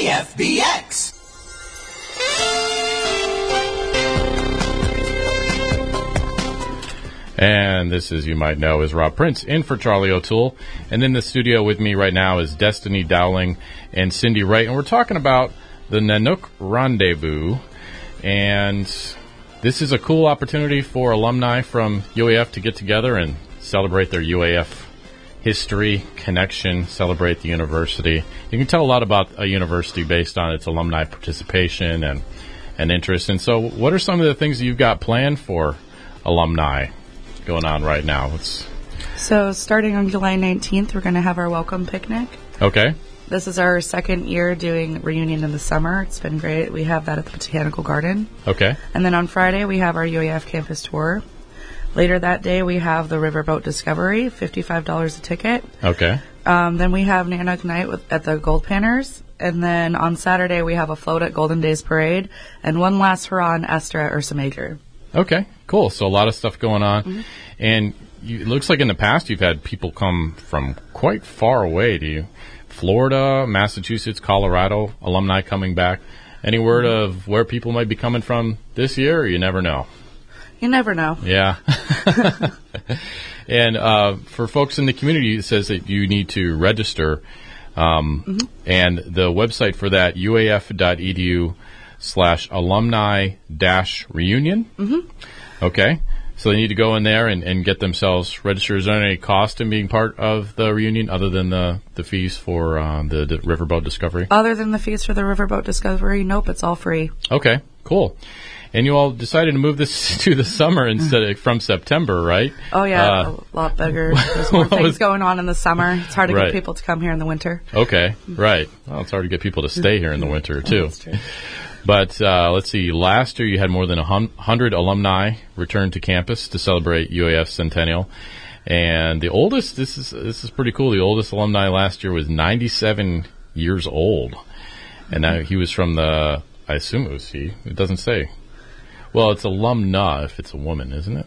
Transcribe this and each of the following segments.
KFBX. And this, as you might know, is Rob Prince in for Charlie O'Toole. And in the studio with me right now is Destiny Dowling and Cindy Wright. And we're talking about the Nanook Rendezvous. And this is a cool opportunity for alumni from UAF to get together and celebrate their UAF history, connection, celebrate the university. You can tell a lot about a university based on its alumni participation and, and interest. And so, what are some of the things you've got planned for alumni going on right now? It's, So, starting on July 19th, we're going to have our welcome picnic. okay. This is our second year doing reunion in the summer. It's been great. We have that at the Botanical Garden. Okay. And then on Friday, we have our UAF campus tour. Later that day, we have the Riverboat Discovery, $55 a ticket. Okay. Um, then we have Nanook Night with, at the Gold Panners. And then on Saturday, we have a float at Golden Days Parade. And one last hurrah on Esther at Ursa Major. Okay, cool. So a lot of stuff going on, and you, it looks like in the past you've had people come from quite far away. Do you, Florida, Massachusetts, Colorado alumni coming back? Any word of where people might be coming from this year? You never know. You never know. Yeah. and uh, for folks in the community, it says that you need to register. Um, And the website for that, uaf.edu slash alumni dash reunion. Mm-hmm. Okay. So they need to go in there and, and get themselves registered. Is there any cost in being part of the reunion other than the, the fees for uh, the, the Riverboat Discovery? Other than the fees for the Riverboat Discovery, nope, it's all free. Okay, cool. And you all decided to move this to the summer instead of from September, right? Oh yeah, Uh, a lot bigger. There's more things was- going on in the summer. It's hard to Right. get people to come here in the winter. Okay, right. Well, it's hard to get people to stay here in the winter too. But uh, let's see. Last year, you had more than a hundred alumni return to campus to celebrate UAF centennial, and the oldest. This is this is pretty cool. The oldest alumni last year was 97 years old, and now he was from the. I assume it was he. It doesn't say. Well, it's alumna if it's a woman, isn't it?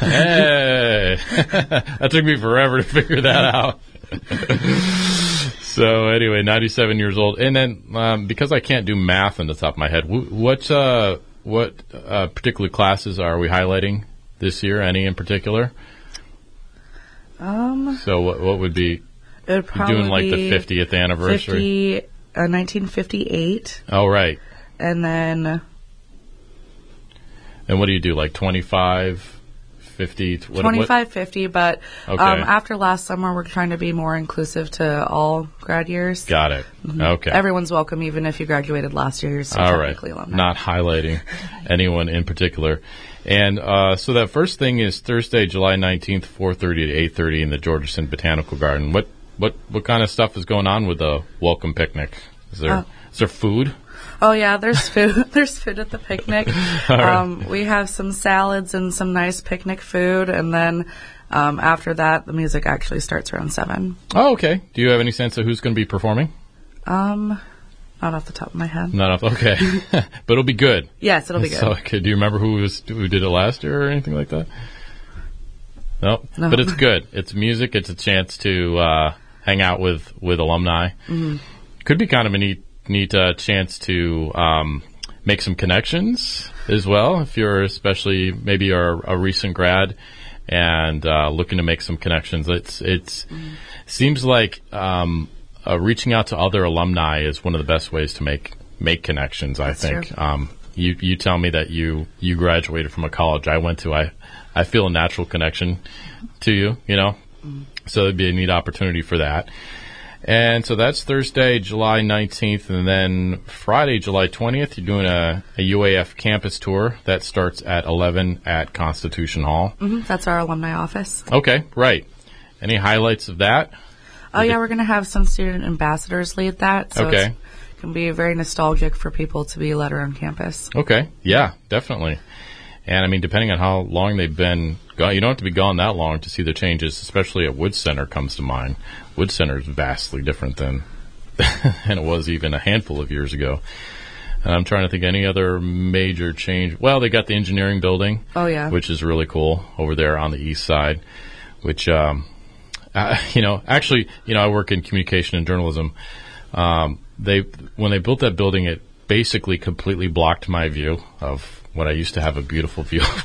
hey, that took me forever to figure that out. so anyway, 97 years old, and then um, because I can't do math on the top of my head, wh- what uh, what uh, particular classes are we highlighting this year? Any in particular? Um, So what what would be it would probably doing like the 50th anniversary? 50, uh, 1958, Oh right. and then And what do you do? Like 25, 50? What, what- 25, 50. But Okay. um, after last summer, we're trying to be more inclusive to all grad years. Got it. Okay. Everyone's welcome, even if you graduated last year. You're still All right. alumni. Not highlighting anyone in particular. And uh, so that first thing is Thursday, July 19th, 4.30 to 8.30 in the Georgeson Botanical Garden. What, what, what kind of stuff is going on with the welcome picnic? Is there, Uh, is there food? Oh yeah, there's food. there's food at the picnic. Right. um, we have some salads and some nice picnic food, and then um, after that, the music actually starts around seven. Oh, okay. Do you have any sense of who's going to be performing? Um, not off the top of my head. Not off. Okay. but it'll be good. Yes, it'll be good. So, okay, do you remember who was who did it last year or anything like that? No, No. but it's good. It's music. It's a chance to uh, hang out with with alumni. Mm-hmm. Could be kind of a neat neat uh, chance to um, make some connections as well. If you're especially maybe you're a recent grad and uh, looking to make some connections, it's it's Mm-hmm. seems like um, uh, reaching out to other alumni is one of the best ways to make make connections. I That's think. Um, you you tell me that you you graduated from a college I went to. I I feel a natural connection to you. You know, so it'd be a neat opportunity for that. And so that's Thursday, July 19th, and then Friday, July 20th, you're doing a, a UAF campus tour that starts at 11 at Constitution Hall. Mhm, That's our alumni office. Okay, right. Any highlights of that? Oh yeah, we're gonna have some student ambassadors lead that. So Okay. it's can be very nostalgic for people to be led around campus. Okay, yeah, definitely. And I mean, depending on how long they've been gone, you don't have to be gone that long to see the changes, especially at Wood Center comes to mind. Wood Center is vastly different than, than it was even a handful of years ago. And I'm trying to think any other major change. Well, they got the engineering building. Oh, yeah. Which is really cool over there on the east side, which, um, uh, you know, actually, you know, I work in communication and journalism. Um, they when they built that building, it basically completely blocked my view of what I used to have a beautiful view of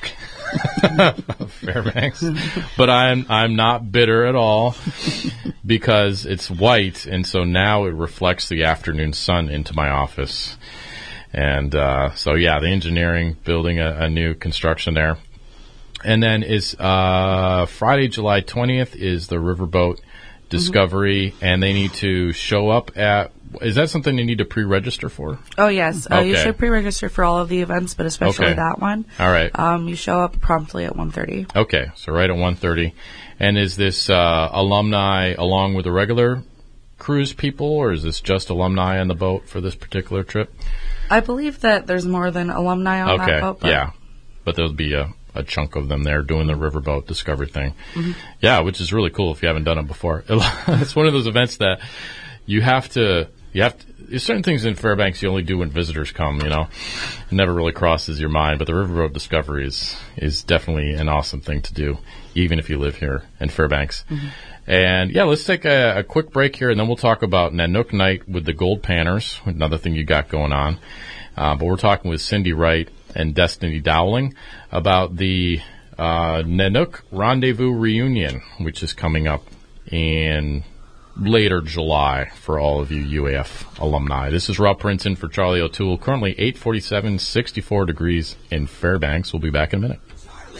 Fairbanks. but I'm I'm not bitter at all because it's white, and so now it reflects the afternoon sun into my office. And uh, so yeah, the engineering building a, a new construction there. And then is uh, Friday, July 20th is the Riverboat Discovery, mm-hmm. and they need to show up at. Is that something you need to pre-register for? Oh yes, uh, you should pre-register for all of the events, but especially okay. that one. All right. Um, you show up promptly at 1.30. Okay, so right at 1.30. And is this uh, alumni along with the regular cruise people, or is this just alumni on the boat for this particular trip? I believe that there's more than alumni on okay. that boat. But yeah, but there'll be a a chunk of them there doing the riverboat discovery thing. Mm-hmm. Yeah, which is really cool if you haven't done it before. it's one of those events that you have to you have to, there's certain things in Fairbanks you only do when visitors come. You know, it never really crosses your mind. But the riverboat discovery is is definitely an awesome thing to do, even if you live here in Fairbanks. Mm-hmm. And yeah, let's take a, a, quick break here, and then we'll talk about Nanook Night with the Gold Panners, another thing you got going on. Uh, but we're talking with Cindy Wright and Destiny Dowling about the uh, Nanook Rendezvous Reunion, which is coming up in later July for all of you UAF alumni. This is Rob Prince in for Charlie O'Toole. Currently 847, 64 degrees in Fairbanks. We'll be back in a minute.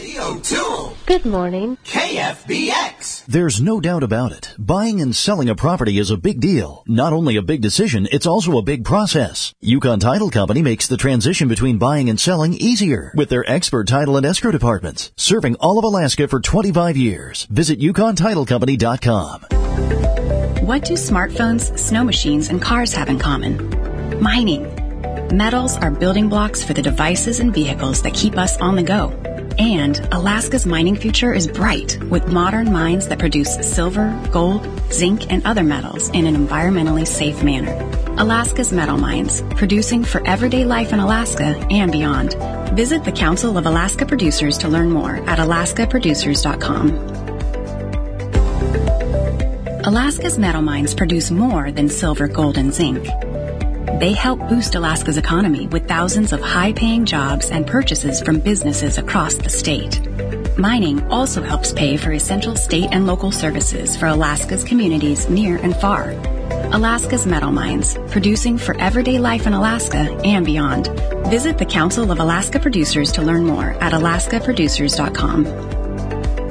O'Toole. Good morning. KFBX. There's no doubt about it. Buying and selling a property is a big deal. Not only a big decision, it's also a big process. Yukon Title Company makes the transition between buying and selling easier with their expert title and escrow departments, serving all of Alaska for 25 years. Visit yukontitlecompany.com. What do smartphones, snow machines, and cars have in common? Mining. Metals are building blocks for the devices and vehicles that keep us on the go. And Alaska's mining future is bright with modern mines that produce silver, gold, zinc, and other metals in an environmentally safe manner. Alaska's Metal Mines, producing for everyday life in Alaska and beyond. Visit the Council of Alaska Producers to learn more at alaskaproducers.com. Alaska's metal mines produce more than silver, gold, and zinc. They help boost Alaska's economy with thousands of high paying jobs and purchases from businesses across the state. Mining also helps pay for essential state and local services for Alaska's communities near and far. Alaska's Metal Mines, producing for everyday life in Alaska and beyond. Visit the Council of Alaska Producers to learn more at alaskaproducers.com.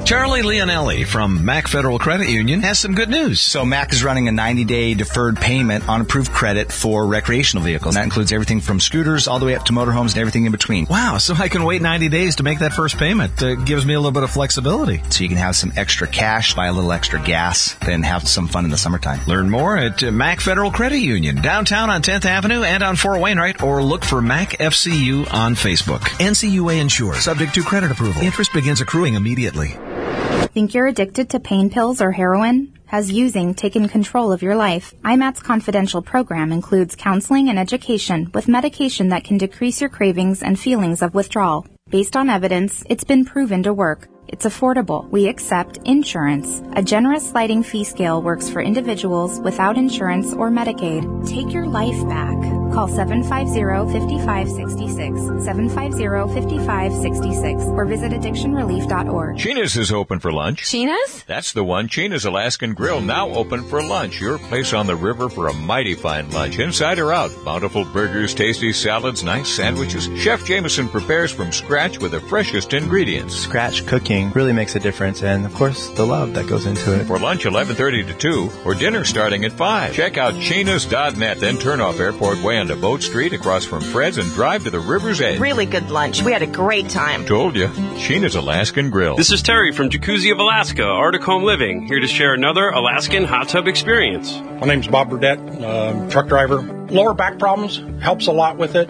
Charlie Leonelli from Mac Federal Credit Union has some good news. So Mac is running a 90-day deferred payment on approved credit for recreational vehicles. That includes everything from scooters all the way up to motorhomes and everything in between. Wow, so I can wait 90 days to make that first payment. It gives me a little bit of flexibility. So you can have some extra cash, buy a little extra gas, then have some fun in the summertime. Learn more at Mac Federal Credit Union, downtown on 10th Avenue and on Fort Wainwright, or look for Mac FCU on Facebook. NCUA Insure, subject to credit approval. Interest begins accruing immediately. Think you're addicted to pain pills or heroin? Has using taken control of your life? IMAT's confidential program includes counseling and education with medication that can decrease your cravings and feelings of withdrawal. Based on evidence, it's been proven to work. It's affordable. We accept insurance. A generous sliding fee scale works for individuals without insurance or Medicaid. Take your life back. Call 750-5566, 750-5566, or visit addictionrelief.org. Chena's is open for lunch. Chena's? That's the one. Chena's Alaskan Grill now open for lunch. Your place on the river for a mighty fine lunch, inside or out. Bountiful burgers, tasty salads, nice sandwiches. Chef Jameson prepares from scratch with the freshest ingredients. Scratch cooking cooking really makes a difference, and of course, the love that goes into it. For lunch, 11:30 to 2, or dinner starting at 5. Check out Chenas.net, then turn off Airport Way onto Boat Street across from Fred's and drive to the river's edge. Really good lunch. We had a great time. Told you, Chena's Alaskan Grill. This is Terry from Jacuzzi of Alaska, Arctic Home Living, here to share another Alaskan hot tub experience. My name's Bob Burdett, uh, truck driver. Lower back problems helps a lot with it.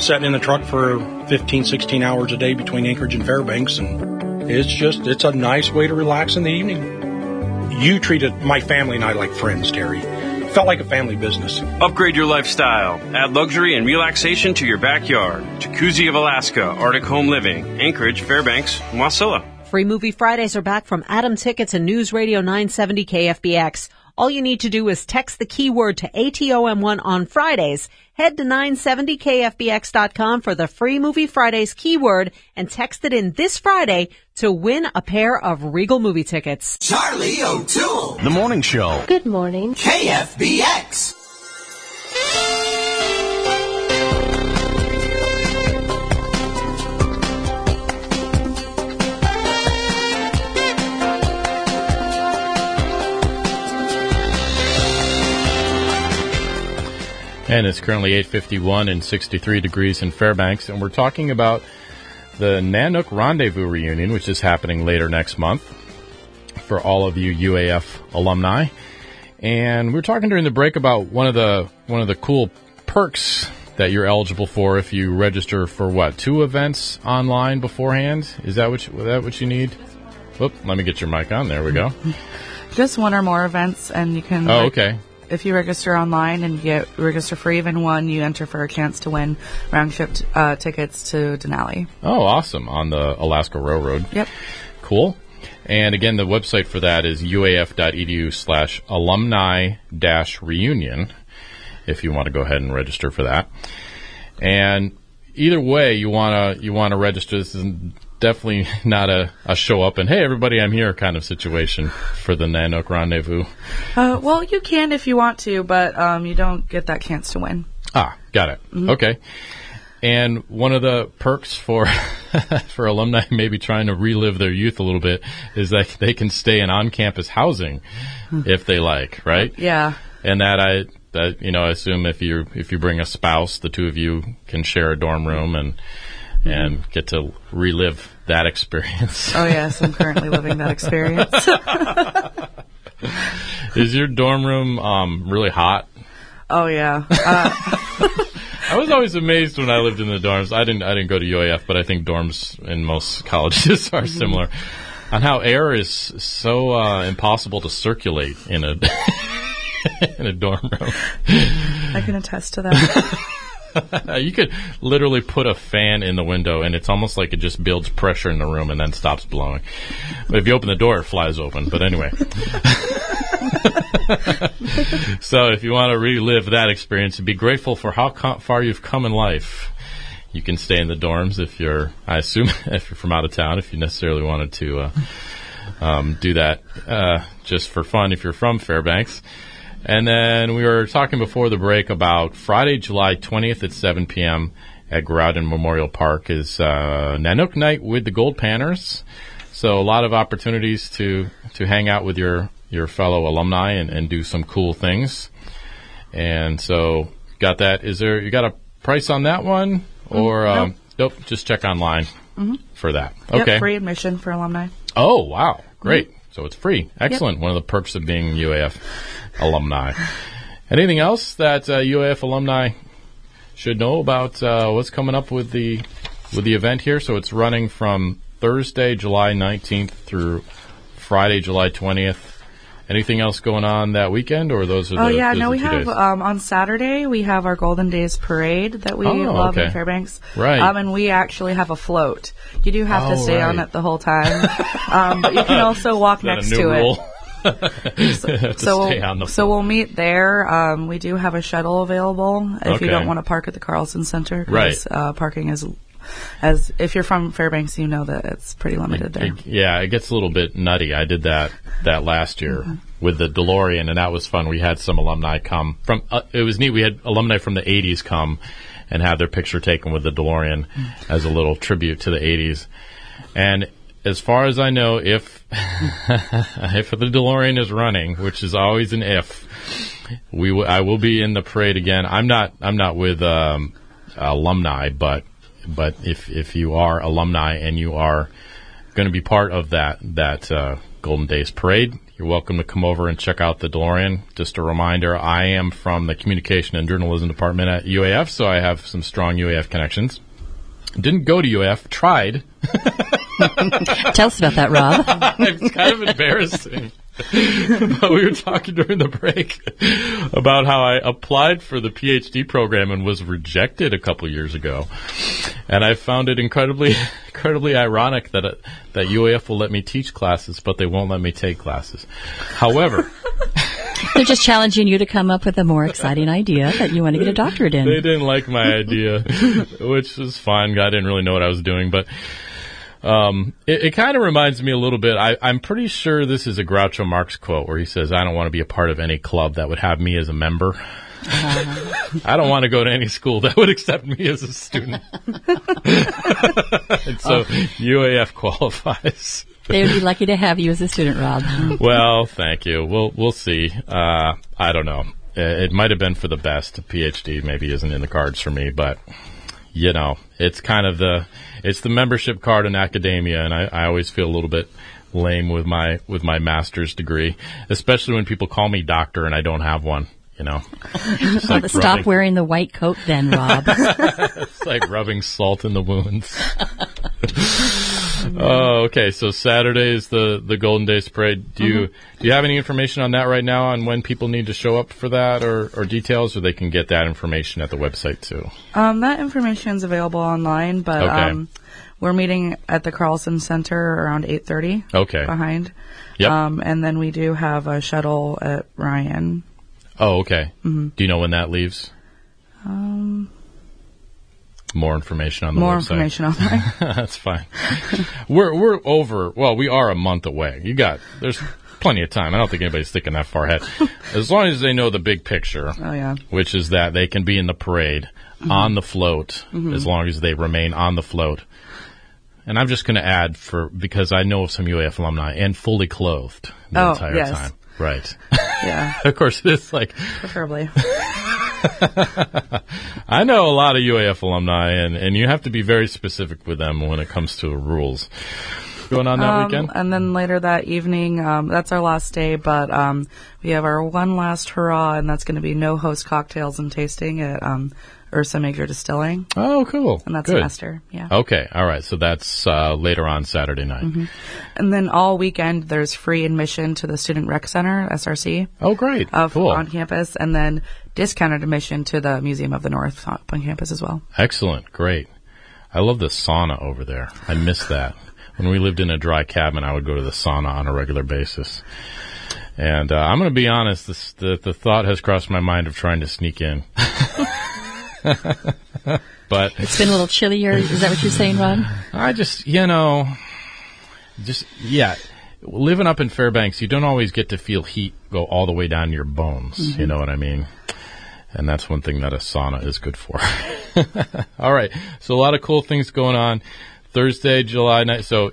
Sitting in the truck for 15, 16 hours a day between Anchorage and Fairbanks and it's just, it's a nice way to relax in the evening. You treated my family and I like friends, Terry. Felt like a family business. Upgrade your lifestyle. Add luxury and relaxation to your backyard. Jacuzzi of Alaska, Arctic Home Living, Anchorage, Fairbanks, Wasilla. Free Movie Fridays are back from Atom Tickets and News Radio 970 KFBX. All you need to do is text the keyword to ATOM1 on Fridays. Head to 970kfbx.com for the free Movie Fridays keyword and text it in this Friday to win a pair of Regal movie tickets. Charlie O'Toole. The Morning Show. Good morning. KFBX. And it's currently 8:51 and 63 degrees in Fairbanks, and we're talking about the Nanook Rendezvous reunion, which is happening later next month for all of you UAF alumni. And we were talking during the break about one of the one of the cool perks that you're eligible for if you register for what two events online beforehand. Is that what you, that what you need? Whoop, let me get your mic on. There we go. Just one or more events, and you can. Oh, okay if you register online and get register for even one, you enter for a chance to win round trip uh, tickets to Denali. Oh, awesome! On the Alaska Railroad. Yep. Cool. And again, the website for that is uaf.edu slash alumni dash reunion if you want to go ahead and register for that. And either way, you want to, you want to register. This is definitely not a, a show up and hey everybody I'm here kind of situation for the Nanook rendezvous. Uh, well, you can if you want to, but um, you don't get that chance to win. Ah, got it. Mm-hmm. Okay. And one of the perks for for alumni maybe trying to relive their youth a little bit is that they can stay in on-campus housing hmm. if they like, right? Yeah. And that I that you know I assume if you if you bring a spouse, the two of you can share a dorm room and and get to relive that experience. Oh yes, I'm currently living that experience. Is your dorm room um, really hot? Oh yeah. Uh, I was always amazed when I lived in the dorms. I didn't. I didn't go to UAF, but I think dorms in most colleges are mm-hmm. similar. On how air is so uh, impossible to circulate in a in a dorm room. I can attest to that. you could literally put a fan in the window, and it's almost like it just builds pressure in the room and then stops blowing. But if you open the door, it flies open. But anyway. so if you want to relive that experience and be grateful for how far you've come in life, you can stay in the dorms if you're, I assume, if you're from out of town, if you necessarily wanted to uh, um, do that uh, just for fun if you're from Fairbanks. And then we were talking before the break about Friday, July 20th at 7 p.m. at Growden Memorial Park is uh, Nanook Night with the Gold Panners. So a lot of opportunities to, to hang out with your, your fellow alumni and, and do some cool things. And so got that. Is there, you got a price on that one? Mm-hmm. Or, mm, um, nope. nope, just check online mm-hmm. for that. Okay. Yep, free admission for alumni. Oh, wow. Great. Mm-hmm. So it's free. Excellent. Yep. One of the perks of being UAF alumni. Anything else that uh, UAF alumni should know about uh, what's coming up with the with the event here? So it's running from Thursday, July 19th through Friday, July 20th. Anything else going on that weekend, or those are? Oh the, yeah, no, we have um, on Saturday we have our Golden Days Parade that we oh, love okay. in Fairbanks, right? Um, and we actually have a float. You do have oh, to stay right. on it the whole time, um, but you can also walk next to rule? it. so, so, we'll, so we'll meet there. Um, we do have a shuttle available if okay. you don't want to park at the Carlson Center. Right. Uh, parking is, as if you're from Fairbanks, you know that it's pretty limited there. It, yeah, it gets a little bit nutty. I did that that last year mm-hmm. with the DeLorean, and that was fun. We had some alumni come from. Uh, it was neat. We had alumni from the '80s come and have their picture taken with the DeLorean mm-hmm. as a little tribute to the '80s. And as far as I know, if if the DeLorean is running, which is always an if, we w- I will be in the parade again. I'm not I'm not with um, alumni, but but if if you are alumni and you are going to be part of that that uh, Golden Days parade, you're welcome to come over and check out the DeLorean. Just a reminder, I am from the Communication and Journalism Department at UAF, so I have some strong UAF connections. Didn't go to UAF, tried. Tell us about that, Rob. it's kind of embarrassing. but we were talking during the break about how I applied for the PhD program and was rejected a couple years ago, and I found it incredibly, incredibly ironic that uh, that UAF will let me teach classes, but they won't let me take classes. However. They're just challenging you to come up with a more exciting idea that you want to get a doctorate in. They didn't like my idea, which was fine. I didn't really know what I was doing, but um, it, it kind of reminds me a little bit. I, I'm pretty sure this is a Groucho Marx quote where he says, "I don't want to be a part of any club that would have me as a member." Uh-huh. I don't want to go to any school that would accept me as a student. and so UAF qualifies. They would be lucky to have you as a student, Rob. well, thank you. We'll we'll see. Uh, I don't know. It might have been for the best. A PhD maybe isn't in the cards for me, but you know, it's kind of the it's the membership card in academia, and I, I always feel a little bit lame with my with my master's degree, especially when people call me doctor and I don't have one. You know, like stop rubbing, wearing the white coat, then, Rob. it's like rubbing salt in the wounds. oh, okay. So Saturday is the the Golden Days Parade. Do mm-hmm. you do you have any information on that right now on when people need to show up for that, or, or details, or they can get that information at the website too? Um, that information is available online, but okay. um, we're meeting at the Carlson Center around eight thirty. Okay. Behind. Yep. Um, and then we do have a shuttle at Ryan Oh, okay. Mm-hmm. Do you know when that leaves? Um, more information on the more website. information on that. That's fine. we're we're over. Well, we are a month away. You got there's plenty of time. I don't think anybody's thinking that far ahead. As long as they know the big picture. Oh yeah. Which is that they can be in the parade mm-hmm. on the float mm-hmm. as long as they remain on the float. And I'm just going to add for because I know of some UAF alumni and fully clothed the oh, entire yes. time. Right. Yeah. of course, it's like preferably. I know a lot of UAF alumni, and, and you have to be very specific with them when it comes to rules. Going on that um, weekend? And then later that evening, um, that's our last day, but um, we have our one last hurrah, and that's going to be no host cocktails and tasting at um, Ursa Major Distilling. Oh, cool. And that's Good. semester, yeah. Okay, all right. So that's uh, later on Saturday night. Mm-hmm. And then all weekend, there's free admission to the Student Rec Center, SRC. Oh, great. Of, cool. On campus, and then discounted admission to the Museum of the North on campus as well. Excellent. Great. I love the sauna over there. I miss that. When we lived in a dry cabin, I would go to the sauna on a regular basis. And uh, I'm going to be honest, this, the, the thought has crossed my mind of trying to sneak in. but it's been a little chillier. Is that what you're saying, Ron? I just, you know, just yeah. Living up in Fairbanks, you don't always get to feel heat go all the way down your bones. Mm-hmm. You know what I mean? And that's one thing that a sauna is good for. all right. So a lot of cool things going on. Thursday, July night. So,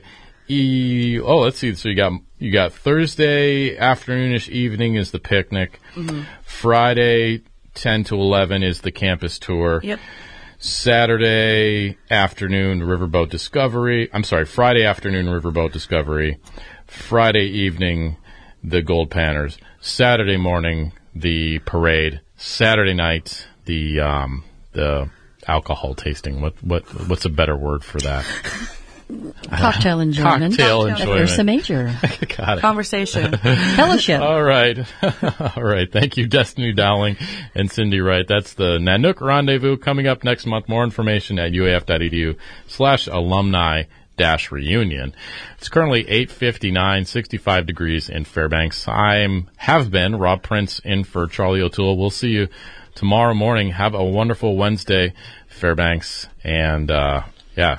e- oh, let's see. So you got you got Thursday afternoonish evening is the picnic. Mm-hmm. Friday 10 to 11 is the campus tour. Yep. Saturday afternoon, Riverboat Discovery. I'm sorry, Friday afternoon, Riverboat Discovery. Friday evening, the Gold Panners. Saturday morning, the parade. Saturday night, the um, the alcohol tasting. What what what's a better word for that? Cocktail enjoyment. Cocktail enjoyment. Ursa Major. Got it. Conversation. Fellowship. All right. All right. Thank you, Destiny Dowling and Cindy Wright. That's the Nanook Rendezvous coming up next month. More information at uaf.edu slash alumni dash reunion. It's currently 859, 65 degrees in Fairbanks. I'm, have been Rob Prince in for Charlie O'Toole. We'll see you tomorrow morning. Have a wonderful Wednesday, Fairbanks. And, uh, yeah,